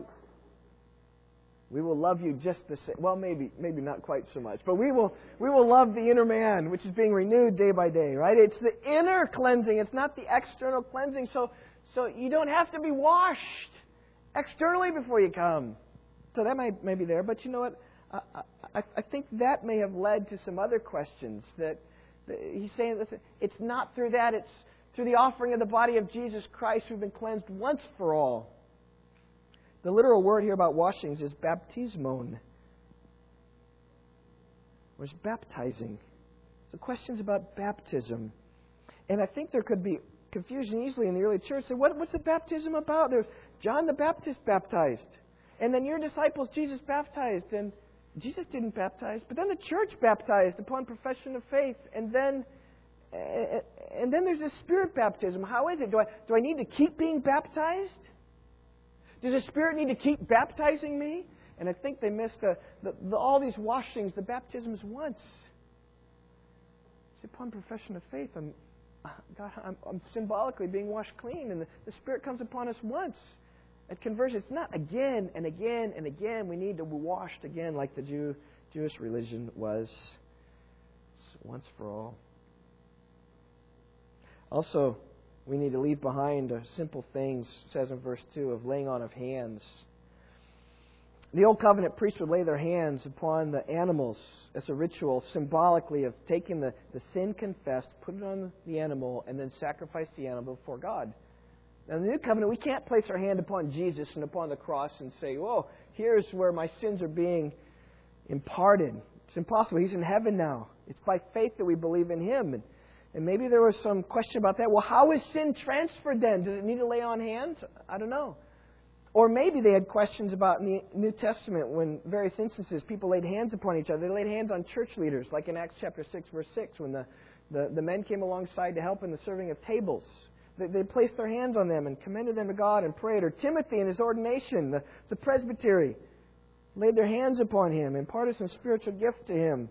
We will love you just the same. Well, maybe, maybe not quite so much, but we will, we will love the inner man, which is being renewed day by day, right? It's the inner cleansing. It's not the external cleansing. So, so you don't have to be washed externally before you come. So that might, may be there, but you know what? I, think that may have led to some other questions that, he's saying, it's not through that, it's through the offering of the body of Jesus Christ we've been cleansed once for all. The literal word here about washings is baptismon, or is baptizing. So questions about baptism. And I think there could be confusion easily in the early church. So what, what's the baptism about? There's John the Baptist baptized. And then your disciples, Jesus baptized. And Jesus didn't baptize, but then the church baptized upon profession of faith. And then eh, and then there's this spirit baptism. How is it? Do I, do I need to keep being baptized? Does the Spirit need to keep baptizing me? And I think they missed the, the, the, all these washings, the baptisms once. It's upon profession of faith. I'm, God, I'm, I'm symbolically being washed clean, and the, the Spirit comes upon us once. At conversion, it's not again and again and again. We need to be washed again like the Jew, Jewish religion was. Once for all. Also, we need to leave behind simple things, says in verse 2, of laying on of hands. The Old Covenant priests would lay their hands upon the animals as a ritual, symbolically of taking the, the sin confessed, put it on the animal, and then sacrifice the animal before God. Now, in the New Covenant, we can't place our hand upon Jesus and upon the cross and say, "Oh, here's where my sins are being imparted." It's impossible. He's in heaven now. It's by faith that we believe in Him. And, and maybe there was some question about that. Well, how is sin transferred then? Does it need to lay on hands? I don't know. Or maybe they had questions about in the New Testament when various instances people laid hands upon each other. They laid hands on church leaders, like in Acts chapter 6, verse 6, when the, the, the men came alongside to help in the serving of tables. They, placed their hands on them and commended them to God and prayed. Or Timothy in his ordination, the, the presbytery, laid their hands upon him, imparted some spiritual gift to him.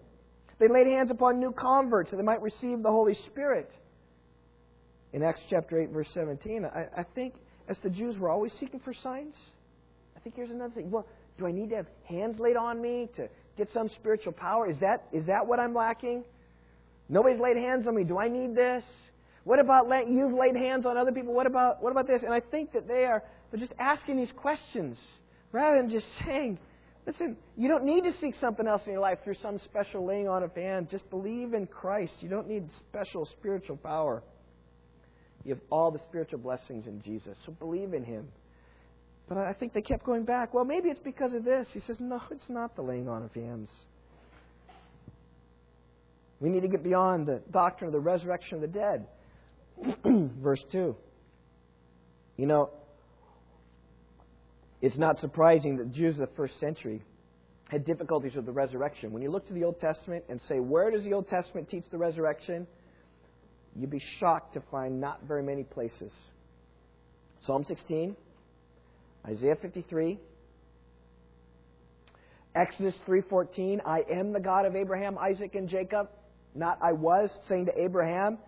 They laid hands upon new converts so they might receive the Holy Spirit. In Acts chapter 8, verse 17, I, I think as the Jews were always seeking for signs, I think here's another thing. Well, do I need to have hands laid on me to get some spiritual power? Is that, is that what I'm lacking? Nobody's laid hands on me. Do I need this? What about you've laid hands on other people? What about, what about this? And I think that they are just asking these questions rather than just saying, listen, you don't need to seek something else in your life through some special laying on of hands. Just believe in Christ. You don't need special spiritual power. You have all the spiritual blessings in Jesus. So believe in Him. But I think they kept going back. Well, maybe it's because of this. He says, no, it's not the laying on of hands. We need to get beyond the doctrine of the resurrection of the dead. Verse 2. You know, it's not surprising that Jews of the first century had difficulties with the resurrection. When you look to the Old Testament and say, where does the Old Testament teach the resurrection? You'd be shocked to find not very many places. Psalm 16, Isaiah 53, Exodus 3:14, I am the God of Abraham, Isaac and Jacob, not I was, saying to Abraham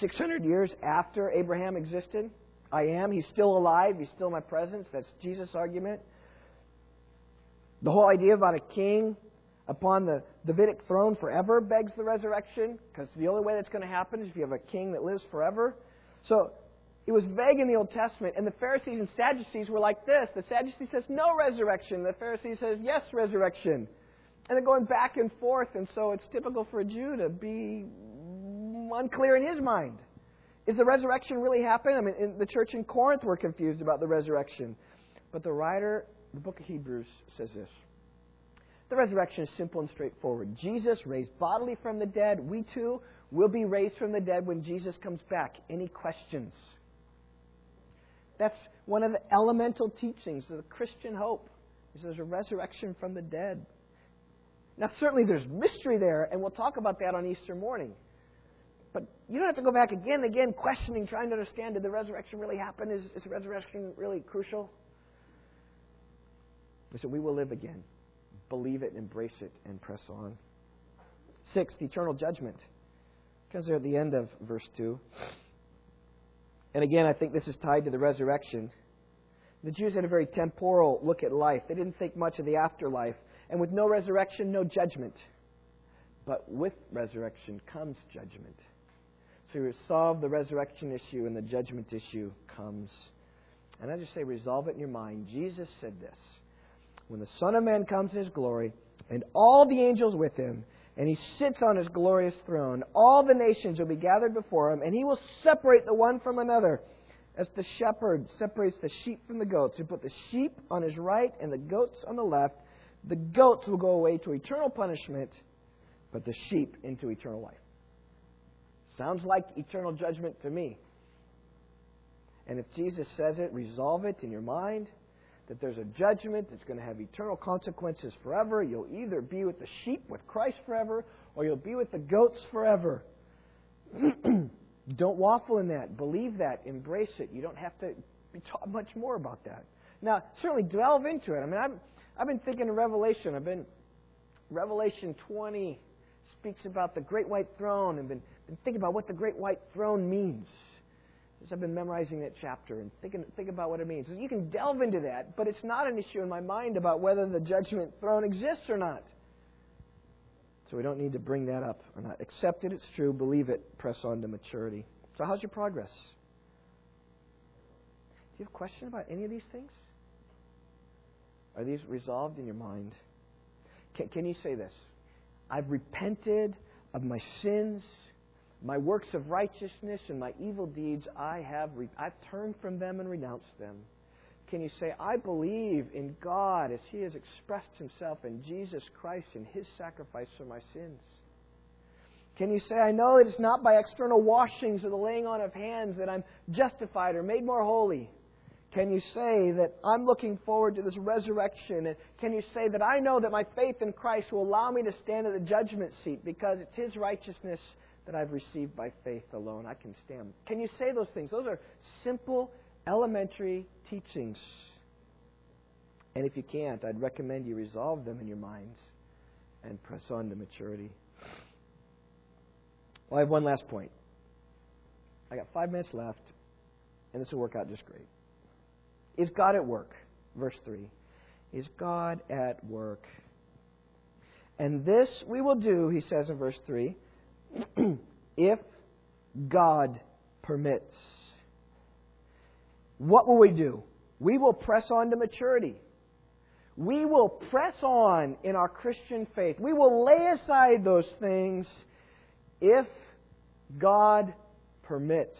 600 years after Abraham existed. I am, he's still alive, he's still in my presence. That's Jesus' argument. The whole idea about a king upon the Davidic throne forever begs the resurrection, because the only way that's going to happen is if you have a king that lives forever. So it was vague in the Old Testament, and the Pharisees and Sadducees were like this. The Sadducee says no resurrection. The Pharisee says yes resurrection. And they're going back and forth, and so it's typical for a Jew to be unclear in his mind. Is the resurrection really happen? I mean, the church in Corinth were confused about the resurrection. But the writer, the book of Hebrews, says this the resurrection is simple and straightforward. Jesus raised bodily from the dead. We too will be raised from the dead when Jesus comes back. Any questions? That's one of the elemental teachings of the Christian hope. Is there's a resurrection from the dead. Now, certainly there's mystery there, and we'll talk about that on Easter morning. But you don't have to go back again and again, questioning, trying to understand did the resurrection really happen? Is, is the resurrection really crucial? Listen, we will live again believe it, embrace it, and press on. Sixth, eternal judgment. Because they're at the end of verse 2. And again, I think this is tied to the resurrection. The Jews had a very temporal look at life. They didn't think much of the afterlife. And with no resurrection, no judgment. But with resurrection comes judgment. So solve the resurrection issue, and the judgment issue comes. And I just say, resolve it in your mind. Jesus said this when the Son of Man comes in his glory, and all the angels with him, and he sits on his glorious throne, all the nations will be gathered before him, and he will separate the one from another, as the shepherd separates the sheep from the goats. He'll put the sheep on his right and the goats on the left. The goats will go away to eternal punishment, but the sheep into eternal life. Sounds like eternal judgment to me. And if Jesus says it, resolve it in your mind that there's a judgment that's going to have eternal consequences forever. You'll either be with the sheep with Christ forever, or you'll be with the goats forever. don't waffle in that. Believe that. Embrace it. You don't have to be taught much more about that. Now, certainly delve into it. I mean, I've, I've been thinking of Revelation. I've been, Revelation 20 speaks about the great white throne and been, been thinking about what the great white throne means. As I've been memorizing that chapter and thinking, think about what it means. You can delve into that, but it's not an issue in my mind about whether the judgment throne exists or not. So we don't need to bring that up or not. Accept it, it's true, believe it, press on to maturity. So, how's your progress? Do you have a question about any of these things? Are these resolved in your mind? Can, can you say this? I've repented of my sins, my works of righteousness, and my evil deeds. I have re- I've turned from them and renounced them. Can you say, I believe in God as He has expressed Himself in Jesus Christ and His sacrifice for my sins? Can you say, I know it is not by external washings or the laying on of hands that I'm justified or made more holy? Can you say that I'm looking forward to this resurrection? And can you say that I know that my faith in Christ will allow me to stand at the judgment seat because it's His righteousness that I've received by faith alone? I can stand. Can you say those things? Those are simple, elementary teachings. And if you can't, I'd recommend you resolve them in your minds and press on to maturity. Well, I have one last point. I got five minutes left, and this will work out just great. Is God at work? Verse 3. Is God at work? And this we will do, he says in verse 3, if God permits. What will we do? We will press on to maturity. We will press on in our Christian faith. We will lay aside those things if God permits.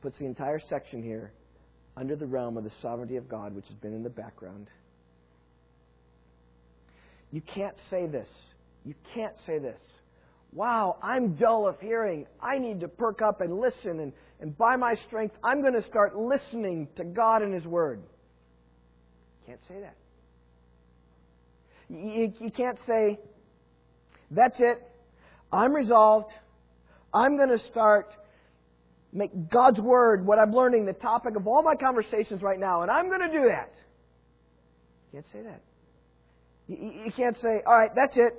puts the entire section here under the realm of the sovereignty of God, which has been in the background. You can't say this. You can't say this. Wow, I'm dull of hearing. I need to perk up and listen, and, and by my strength, I'm going to start listening to God and His Word. Can't say that. You, you can't say, that's it. I'm resolved. I'm going to start make God's Word, what I'm learning, the topic of all my conversations right now, and I'm going to do that. Can't say that. You, can't say, all right, that's it.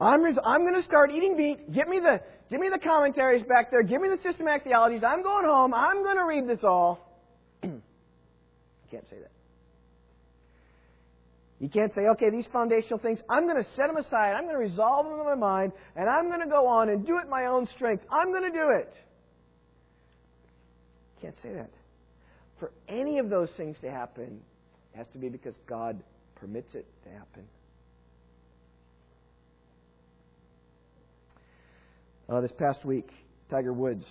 I'm, res- I'm going to start eating meat. Give me, the, give me the commentaries back there. Give me the systematic theologies. I'm going home. I'm going to read this all. you can't say that. You can't say, okay, these foundational things, I'm going to set them aside. I'm going to resolve them in my mind, and I'm going to go on and do it my own strength. I'm going to do it. You Can't say that. For any of those things to happen, it has to be because God permits it to happen. Uh, this past week, Tiger Woods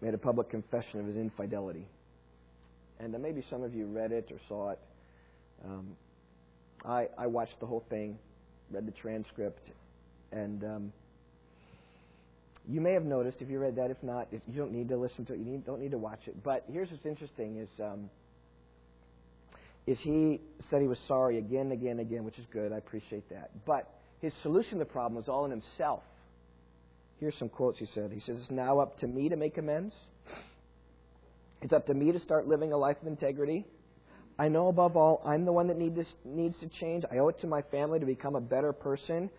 made a public confession of his infidelity. And uh, maybe some of you read it or saw it. Um, I, I watched the whole thing, read the transcript, and um, you may have noticed if you read that. If not, if you don't need to listen to it. You need, don't need to watch it. But here's what's interesting: is um, is he said he was sorry again, again, again, which is good. I appreciate that. But his solution to the problem was all in himself. Here's some quotes he said. He says, "It's now up to me to make amends. It's up to me to start living a life of integrity." I know above all, I'm the one that need to, needs to change. I owe it to my family to become a better person.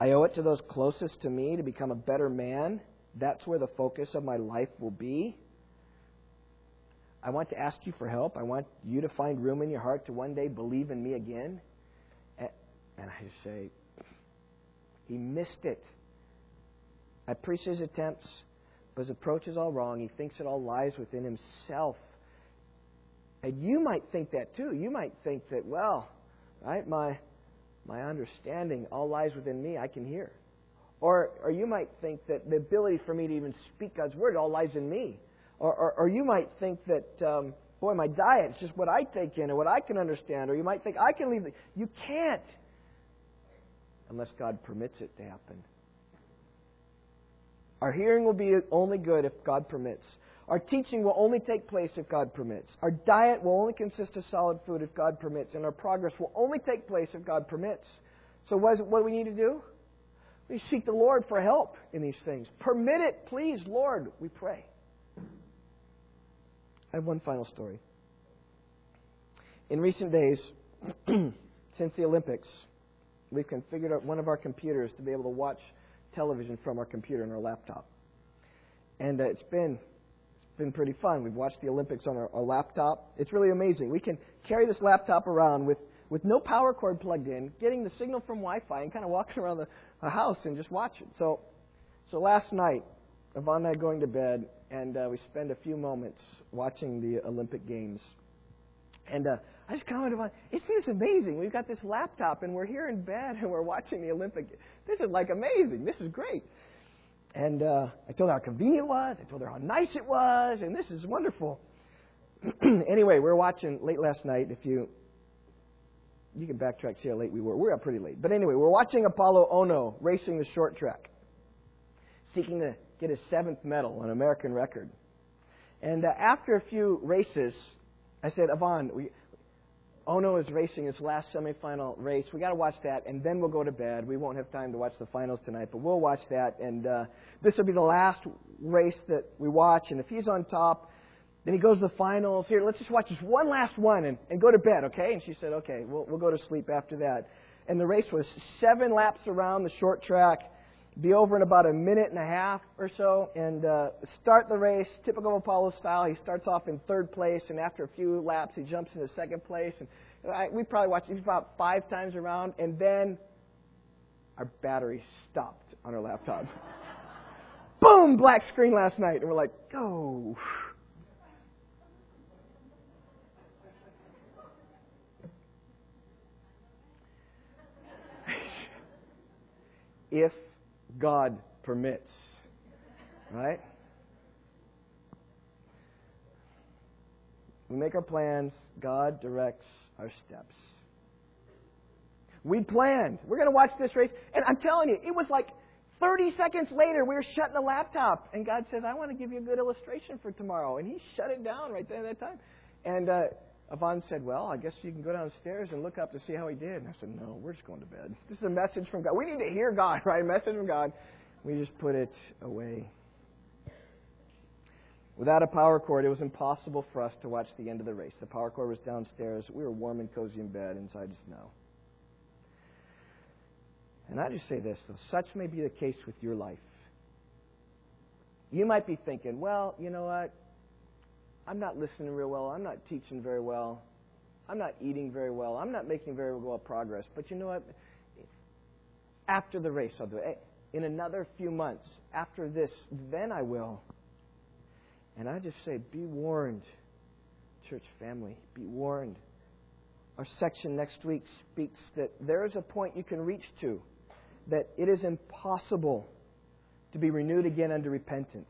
I owe it to those closest to me to become a better man. That's where the focus of my life will be. I want to ask you for help. I want you to find room in your heart to one day believe in me again. And I say, he missed it. I appreciate his attempts, but his approach is all wrong. He thinks it all lies within himself. And you might think that too. You might think that, well, right, my my understanding all lies within me. I can hear. Or, or you might think that the ability for me to even speak God's word all lies in me. Or, or, or you might think that, um, boy, my diet is just what I take in or what I can understand. Or you might think I can leave. The... You can't unless God permits it to happen. Our hearing will be only good if God permits. Our teaching will only take place if God permits. Our diet will only consist of solid food if God permits. And our progress will only take place if God permits. So, what, it, what do we need to do? We seek the Lord for help in these things. Permit it, please, Lord, we pray. I have one final story. In recent days, since the Olympics, we've configured one of our computers to be able to watch television from our computer and our laptop. And uh, it's been it's been pretty fun. We've watched the Olympics on our, our laptop. It's really amazing. We can carry this laptop around with with no power cord plugged in, getting the signal from Wi-Fi, and kind of walking around the, the house and just watch it. So, so last night, Yvonne and I going to bed, and uh, we spend a few moments watching the Olympic Games. And uh, I just commented on it seems amazing. We've got this laptop, and we're here in bed, and we're watching the Olympic. This is like amazing. This is great. And uh, I told her how convenient it was. I told her how nice it was, and this is wonderful. anyway, we were watching late last night. If you you can backtrack, see how late we were. We were up pretty late. But anyway, we're watching Apolo Ohno racing the short track, seeking to get his seventh medal, an American record. And uh, after a few races, I said, Yvonne, we, Ohno is racing his last semifinal race. We got to watch that, and then we'll go to bed. We won't have time to watch the finals tonight, but we'll watch that. And uh, this will be the last race that we watch. And if he's on top, then he goes to the finals. Here, let's just watch this one last one and, and go to bed, okay? And she said, okay, we'll, we'll go to sleep after that. And the race was seven laps around the short track, be over in about a minute and a half or so, and uh, start the race, typical Apolo style. He starts off in third place, and after a few laps, he jumps into second place. And I, we probably watched him about five times around, and then our battery stopped on our laptop. Boom! Black screen last night, and we're like, go. Oh. if God permits. Right? We make our plans, God directs our steps. We planned. We're going to watch this race. And I'm telling you, it was like 30 seconds later, we were shutting the laptop. And God says, I want to give you a good illustration for tomorrow. And He shut it down right there at that time. And uh, Yvonne said, Well, I guess you can go downstairs and look up to see how he did. And I said, No, we're just going to bed. This is a message from God. We need to hear God, right? A message from God. We just put it away. Without a power cord, it was impossible for us to watch the end of the race. The power cord was downstairs. We were warm and cozy in bed, and I just know. And I just say this, though, such may be the case with your life. You might be thinking, well, you know what? I'm not listening real well. I'm not teaching very well. I'm not eating very well. I'm not making very well progress. But you know what? After the race, I'll do it. Eh, in another few months, after this, then I will. And I just say, be warned, church family. Be warned. Our section next week speaks that there is a point you can reach to that it is impossible to be renewed again unto repentance.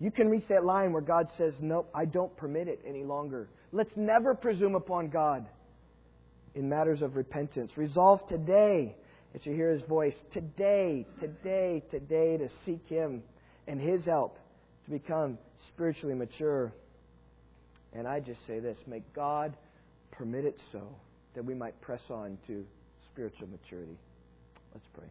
You can reach that line where God says, Nope, I don't permit it any longer. Let's never presume upon God in matters of repentance. Resolve today as you hear His voice, today, today, today, to seek Him and His help to become spiritually mature. And I just say this may God permit it so that we might press on to spiritual maturity. Let's pray.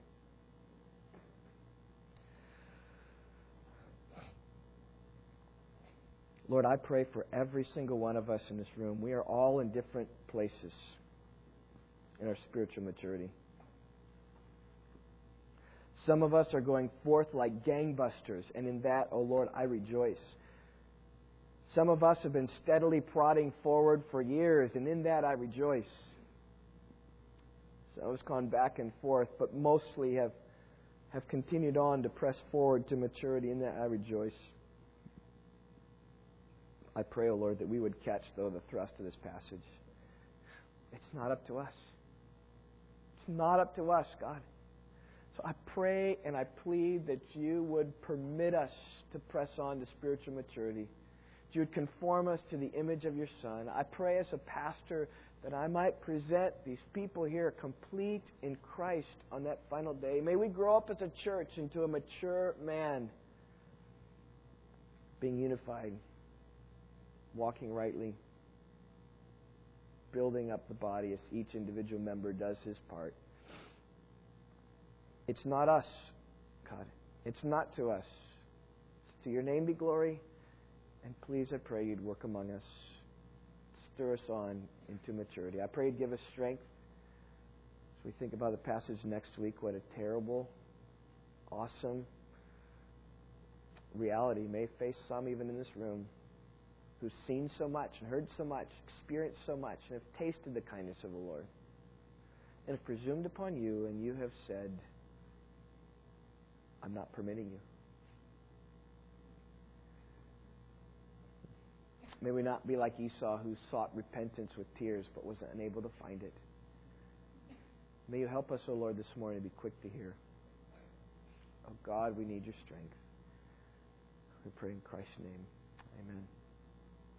Lord, I pray for every single one of us in this room. We are all in different places in our spiritual maturity. Some of us are going forth like gangbusters, and in that, O oh Lord, I rejoice. Some of us have been steadily prodding forward for years, and in that I rejoice. Some us gone back and forth, but mostly have, have continued on to press forward to maturity. In that I rejoice. I pray, O oh Lord, that we would catch, though, the thrust of this passage. It's not up to us. It's not up to us, God. So I pray and I plead that you would permit us to press on to spiritual maturity. That you would conform us to the image of your Son. I pray as a pastor that I might present these people here complete in Christ on that final day. May we grow up as a church into a mature man, being unified walking rightly, building up the body as each individual member does his part. It's not us, God. It's not to us. It's to your name be glory. And please, I pray you'd work among us, stir us on into maturity. I pray you'd give us strength as we think about the passage next week. What a terrible, awesome reality may face some even in this room who've seen so much and heard so much, experienced so much, and have tasted the kindness of the Lord, and have presumed upon you, and you have said, I'm not permitting you. May we not be like Esau, who sought repentance with tears but was unable to find it. May you help us, O oh Lord, this morning to be quick to hear. Oh God, we need your strength. We pray in Christ's name. Amen.